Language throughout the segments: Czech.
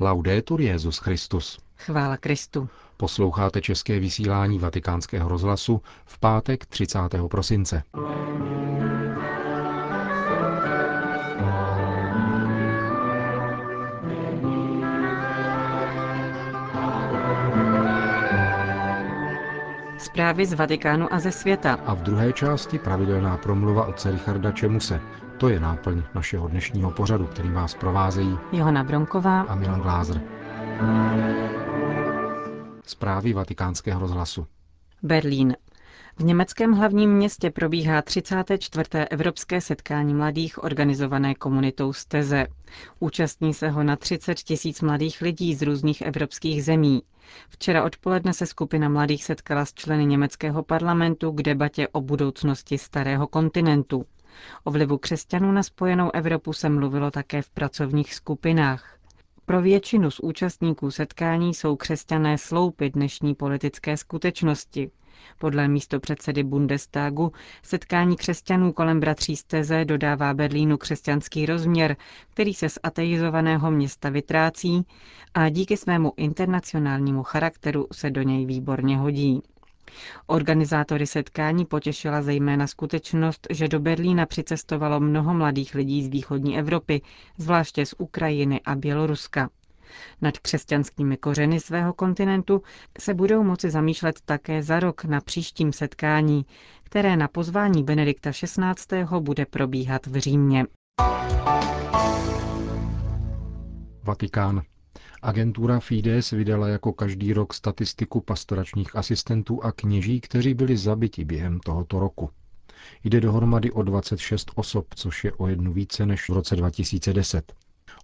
Laudetur Jezus Christus. Chvála Kristu. Posloucháte české vysílání Vatikánského rozhlasu v pátek 30. prosince. Zprávy z Vatikánu a ze světa. A v druhé části pravidelná promluva otce Richarda Čemuse. To je náplň našeho dnešního pořadu, který vás provázejí Johana Bronková a Milan Glázer. Zprávy vatikánského rozhlasu. Berlín. V německém hlavním městě probíhá 34. Evropské setkání mladých organizované komunitou Steze. Účastní se ho na 30 tisíc mladých lidí z různých evropských zemí. Včera odpoledne se skupina mladých setkala s členy německého parlamentu k debatě o budoucnosti starého kontinentu. O vlivu křesťanů na spojenou Evropu se mluvilo také v pracovních skupinách. Pro většinu z účastníků setkání jsou křesťané sloupy dnešní politické skutečnosti. Podle místopředsedy Bundestagu setkání křesťanů kolem bratří Steze dodává Berlínu křesťanský rozměr, který se z ateizovaného města vytrácí a díky svému internacionálnímu charakteru se do něj výborně hodí. Organizátory setkání potěšila zejména skutečnost, že do Berlína přicestovalo mnoho mladých lidí z východní Evropy, zvláště z Ukrajiny a Běloruska. Nad křesťanskými kořeny svého kontinentu se budou moci zamýšlet také za rok na příštím setkání, které na pozvání Benedikta XVI. bude probíhat v Římě. Vatikán. Agentura Fides vydala jako každý rok statistiku pastoračních asistentů a kněží, kteří byli zabiti během tohoto roku. Jde dohromady o 26 osob, což je o jednu více než v roce 2010.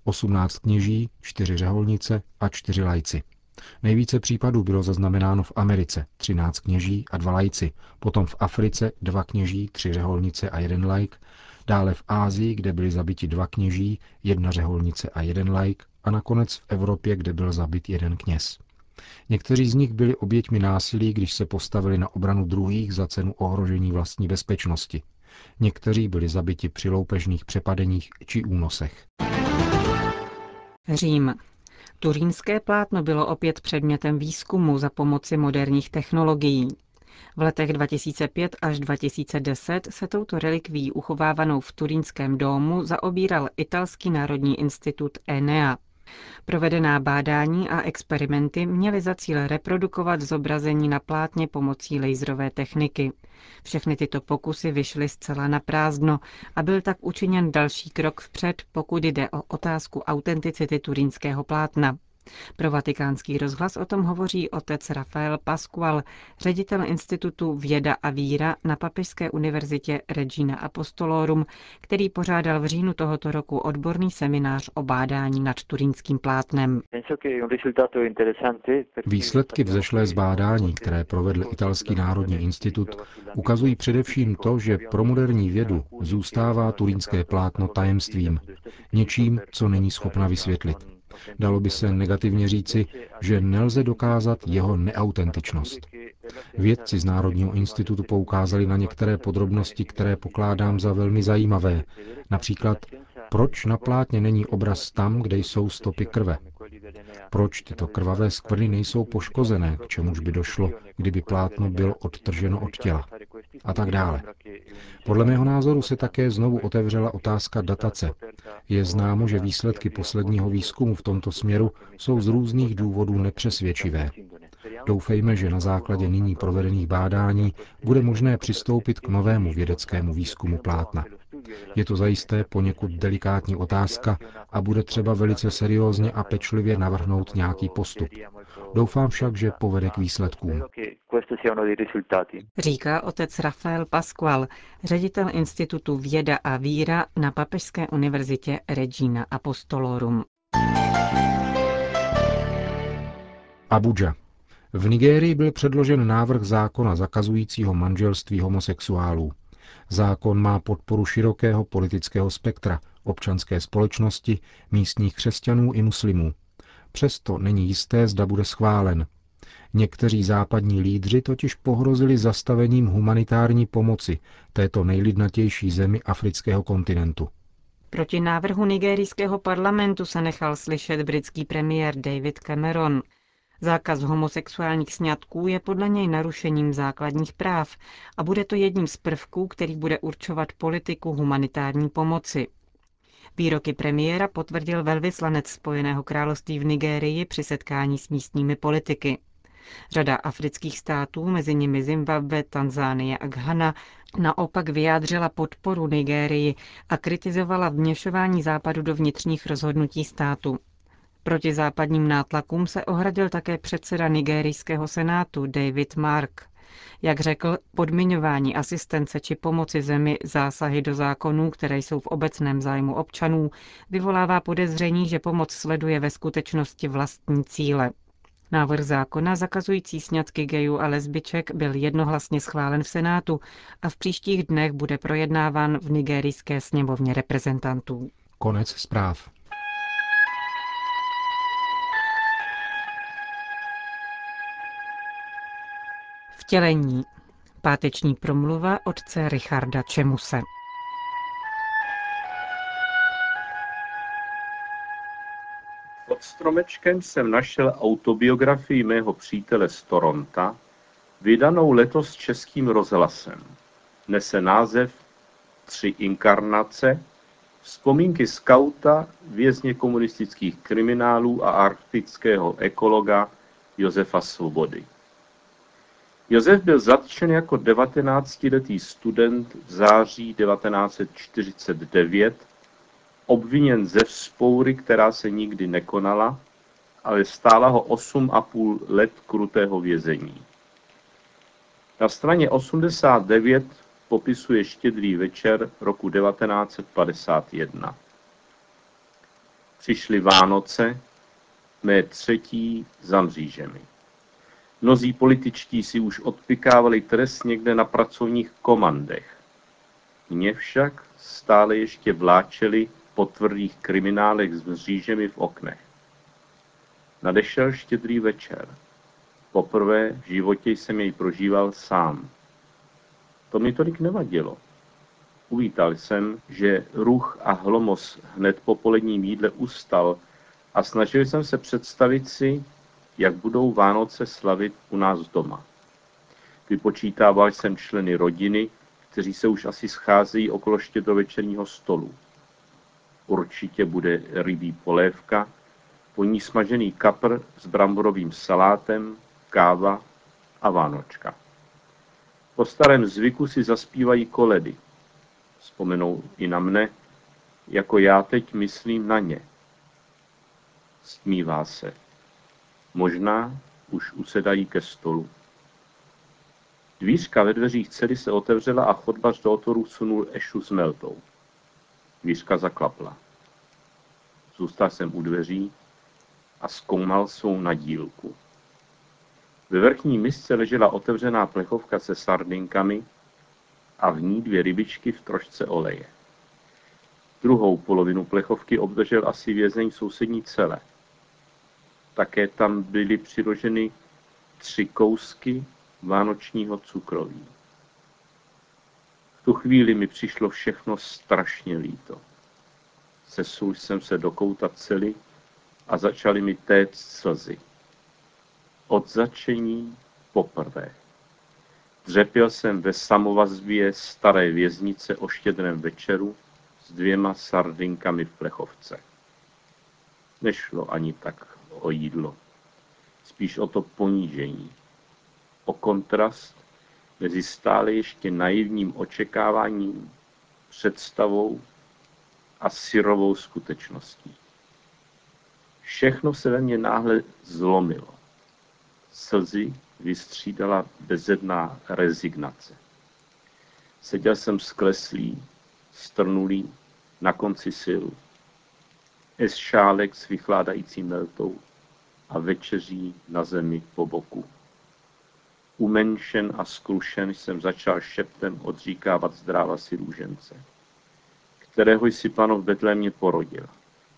18 kněží, 4 řeholnice a 4 lajci. Nejvíce případů bylo zaznamenáno v Americe, 13 kněží a 2 lajci, potom v Africe 2 kněží, 3 řeholnice a 1 lajk, dále v Ázii, kde byli zabiti 2 kněží, 1 řeholnice a 1 lajk a nakonec v Evropě, kde byl zabit jeden kněz. Někteří z nich byli oběťmi násilí, když se postavili na obranu druhých za cenu ohrožení vlastní bezpečnosti. Někteří byli zabiti při loupežných přepadeních či únosech. Řím. Turínské plátno bylo opět předmětem výzkumu za pomoci moderních technologií. V letech 2005 až 2010 se touto relikví uchovávanou v Turínském domu zaobíral Italský národní institut ENEA. Provedená bádání a experimenty měly za cíl reprodukovat zobrazení na plátně pomocí laserové techniky. Všechny tyto pokusy vyšly zcela na prázdno a byl tak učiněn další krok vpřed, pokud jde o otázku autenticity turínského plátna. Pro vatikánský rozhlas o tom hovoří otec Rafael Pascual, ředitel Institutu Věda a víra na Papežské univerzitě Regina Apostolorum, který pořádal v říjnu tohoto roku odborný seminář o bádání nad turínským plátnem. Výsledky vzešlé z bádání, které provedl Italský národní institut, ukazují především to, že pro moderní vědu zůstává turínské plátno tajemstvím, něčím, co není schopna vysvětlit. Dalo by se negativně říci, že nelze dokázat jeho neautentičnost. Vědci z Národního institutu poukázali na některé podrobnosti, které pokládám za velmi zajímavé. Například, proč na plátně není obraz tam, kde jsou stopy krve. Proč tyto krvavé skvrny nejsou poškozené, k čemuž by došlo, kdyby plátno bylo odtrženo od těla. A tak dále. Podle mého názoru se také znovu otevřela otázka datace. Je známo, že výsledky posledního výzkumu v tomto směru jsou z různých důvodů nepřesvědčivé. Doufejme, že na základě nyní provedených bádání bude možné přistoupit k novému vědeckému výzkumu plátna. Je to zajisté poněkud delikátní otázka a bude třeba velice seriózně a pečlivě navrhnout nějaký postup. Doufám však, že povede k výsledkům. Říká otec Rafael Pascual, ředitel Institutu Věda a víra na Papežské univerzitě Regina Apostolorum. Abuja. V Nigérii byl předložen návrh zákona zakazujícího manželství homosexuálů. Zákon má podporu širokého politického spektra, občanské společnosti, místních křesťanů i muslimů. Přesto není jisté, zda bude schválen. Někteří západní lídři totiž pohrozili zastavením humanitární pomoci této nejlidnatější zemi afrického kontinentu. Proti návrhu nigerijského parlamentu se nechal slyšet britský premiér David Cameron. Zákaz homosexuálních sňatků je podle něj narušením základních práv a bude to jedním z prvků, který bude určovat politiku humanitární pomoci. Výroky premiéra potvrdil velvyslanec Spojeného království v Nigérii při setkání s místními politiky. Řada afrických států, mezi nimi Zimbabwe, Tanzánie a Ghana, naopak vyjádřila podporu Nigérii a kritizovala vměšování západu do vnitřních rozhodnutí státu. Proti západním nátlakům se ohradil také předseda nigerijského senátu David Mark. Jak řekl, podmiňování asistence či pomoci zemi zásahy do zákonů, které jsou v obecném zájmu občanů, vyvolává podezření, že pomoc sleduje ve skutečnosti vlastní cíle. Návrh zákona zakazující sňatky gejů a lesbiček byl jednohlasně schválen v Senátu a v příštích dnech bude projednáván v nigerijské sněmovně reprezentantů. Konec zpráv. Vtělení. Páteční promluva otce Richarda Čemuse. Stromečkem jsem našel autobiografii mého přítele z Toronta, vydanou letos českým rozhlasem. Nese název Tři inkarnace, vzpomínky skauta, vězně komunistických kriminálů a arktického ekologa Josefa Svobody. Josef byl zatčen jako 19-letý student v září 1949 obviněn ze vzpoury, která se nikdy nekonala, ale stála ho 8,5 let krutého vězení. Na straně 89 popisuje štědrý večer roku 1951. Přišly Vánoce, mé třetí za mřížemi. Mnozí političtí si už odpikávali trest někde na pracovních komandech. Mě však stále ještě vláčeli po tvrdých kriminálech s mřížemi v oknech. Nadešel štědrý večer. Poprvé v životě jsem jej prožíval sám. To mi tolik nevadilo. Uvítal jsem, že ruch a hlomos hned po poledním jídle ustal a snažil jsem se představit si, jak budou Vánoce slavit u nás doma. Vypočítával jsem členy rodiny, kteří se už asi scházejí okolo štědrovečerního stolu. Určitě bude rybí polévka, po ní smažený kapr s bramborovým salátem, káva a vánočka. Po starém zvyku si zaspívají koledy. Vzpomenou i na mne, jako já teď myslím na ně. Smívá se. Možná už usedají ke stolu. Dvířka ve dveřích cely se otevřela a chodbař do otoru sunul Ešu s meltou. Dvířka zaklapla. Zůstal jsem u dveří a zkoumal svou nadílku. Ve vrchní misce ležela otevřená plechovka se sardinkami a v ní dvě rybičky v trošce oleje. Druhou polovinu plechovky obdržel asi vězeň sousední cele. Také tam byly přiloženy tři kousky vánočního cukroví. Tu chvíli mi přišlo všechno strašně líto. Sesul jsem se do kouta cely a začaly mi téct slzy. Od začení poprvé. Dřepěl jsem ve samovazbě staré věznice o štědrém večeru s dvěma sardinkami v plechovce. Nešlo ani tak o jídlo, spíš o to ponížení, o kontrast mezi stále ještě naivním očekáváním, představou a syrovou skutečností. Všechno se ve mně náhle zlomilo. Slzy vystřídala bezedná rezignace. Seděl jsem skleslý, strnulý, na konci sil. Es šálek s vychládající meltou a večeří na zemi po boku. Umenšen a skrušen jsem začal šeptem odříkávat zdráva si růžence kterého jsi panov v Betlémě porodila,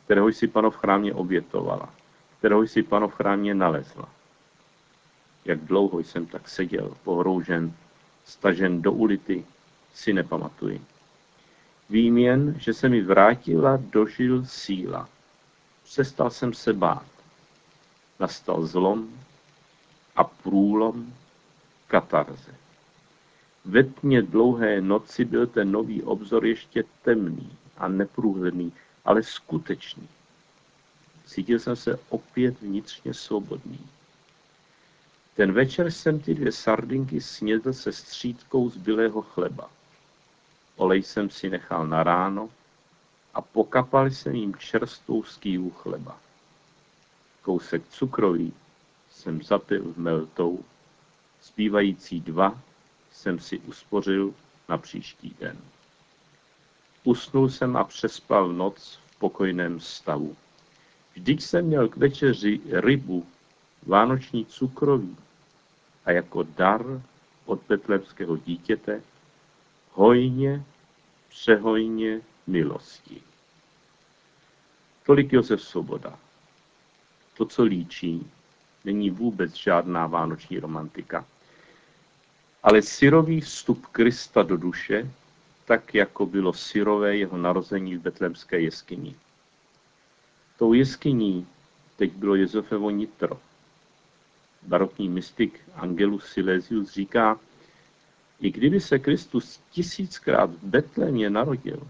kterého jsi panov v chrámě obětovala, kterého jsi panov v chrámě nalezla. Jak dlouho jsem tak seděl, pohroužen, stažen do ulity, si nepamatuji. Vím jen, že se mi vrátila dožil síla. Přestal jsem se bát. Nastal zlom a průlom katarze. Ve tmě dlouhé noci byl ten nový obzor ještě temný a neprůhledný, ale skutečný. Cítil jsem se opět vnitřně svobodný. Ten večer jsem ty dvě sardinky snědl se střídkou zbylého chleba. Olej jsem si nechal na ráno a pokapal jsem jim čerstvou skývu chleba. Kousek cukroví jsem zapil meltou, zbývající dva jsem si uspořil na příští den. Usnul jsem a přespal noc v pokojném stavu. Vždyť jsem měl k večeři rybu, vánoční cukroví a jako dar od betlemského dítěte hojně, přehojně milosti. Tolik Josef Svoboda. To, co líčí, není vůbec žádná vánoční romantika, ale syrový vstup Krista do duše, tak jako bylo syrové jeho narození v betlemské jeskyni. Tou jeskyní teď bylo Josefevo nitro. Barokní mystik Angelus Silesius říká, i kdyby se Kristus tisíckrát v Betlémě narodil,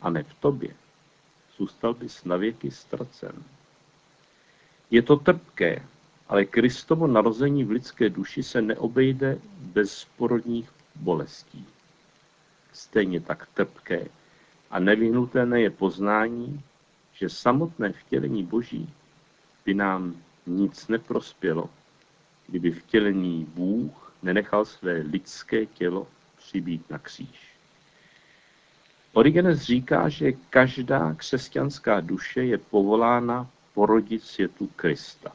a ne v tobě, zůstal bys navěky ztracen. Je to trpké, ale Kristovo narození v lidské duši se neobejde bez porodních bolestí. Stejně tak trpké a nevyhnutelné je poznání, že samotné vtělení Boží by nám nic neprospělo, kdyby vtělený Bůh nenechal své lidské tělo přibít na kříž. Origenes říká, že každá křesťanská duše je povolána porodit světu Krista.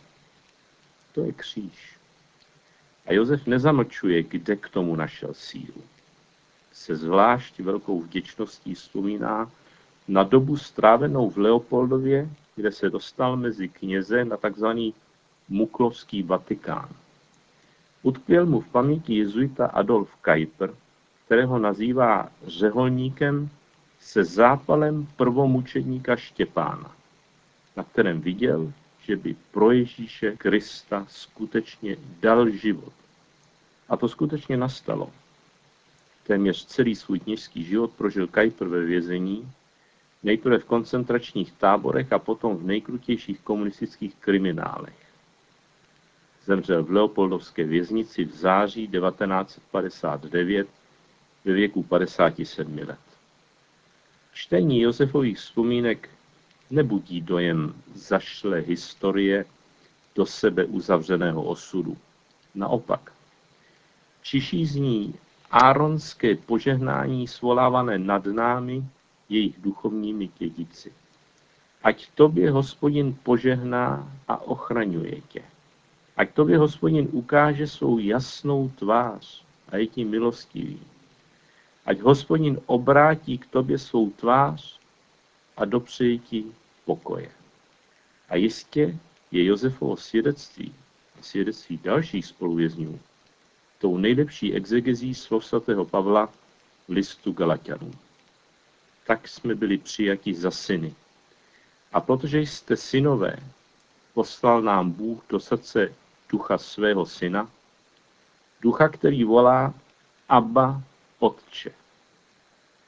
To je kříž. A Josef nezamlčuje, kde k tomu našel sílu. Se zvlášť velkou vděčností vzpomíná na dobu strávenou v Leopoldově, kde se dostal mezi kněze na tzv. Muklovský Vatikán. Utkvěl mu v paměti jezuita Adolf Kuyper, kterého nazývá řeholníkem se zápalem prvomučedníka Štěpána, na kterém viděl, že by pro Ježíše Krista skutečně dal život. A to skutečně nastalo. Téměř celý svůj kněžský život prožil Kuyper ve vězení, nejprve v koncentračních táborech a potom v nejkrutějších komunistických kriminálech. Zemřel v Leopoldovské věznici v září 1959 ve věku 57 let. Čtení Josefových vzpomínek nebudí dojem zašlé historie do sebe uzavřeného osudu. Naopak, čiší z ní áronské požehnání svolávané nad námi jejich duchovními dědici. Ať tobě hospodin požehná a ochraňuje tě. Ať tobě hospodin ukáže svou jasnou tvář a je ti milostivý. Ať hospodin obrátí k tobě svou tvář a dopřeje ti pokoje. A jistě je Josefovo svědectví a svědectví dalších spoluvězňů tou nejlepší exegezí slov svatého Pavla v listu Galatianům. Tak jsme byli přijati za syny. A protože jste synové, poslal nám Bůh do srdce ducha svého syna, ducha, který volá Abba, Otče.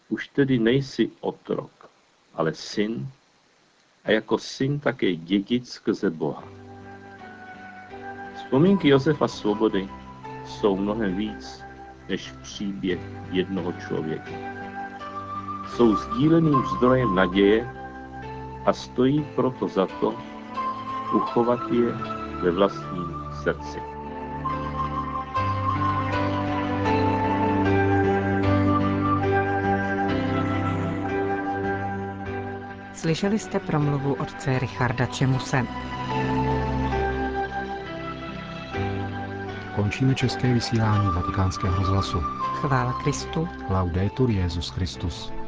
Už tedy nejsi otrok, ale syn a jako syn také dědic skrze Boha. Vzpomínky Josefa Svobody jsou mnohem víc než příběh jednoho člověka. Jsou sdíleným zdrojem naděje a stojí proto za to uchovat je ve vlastním srdci. Slyšeli jste promluvu otce Richarda Čemuse. Končíme české vysílání vatikánského rozhlasu. Chvála Kristu. Laudetur Jezus Christus.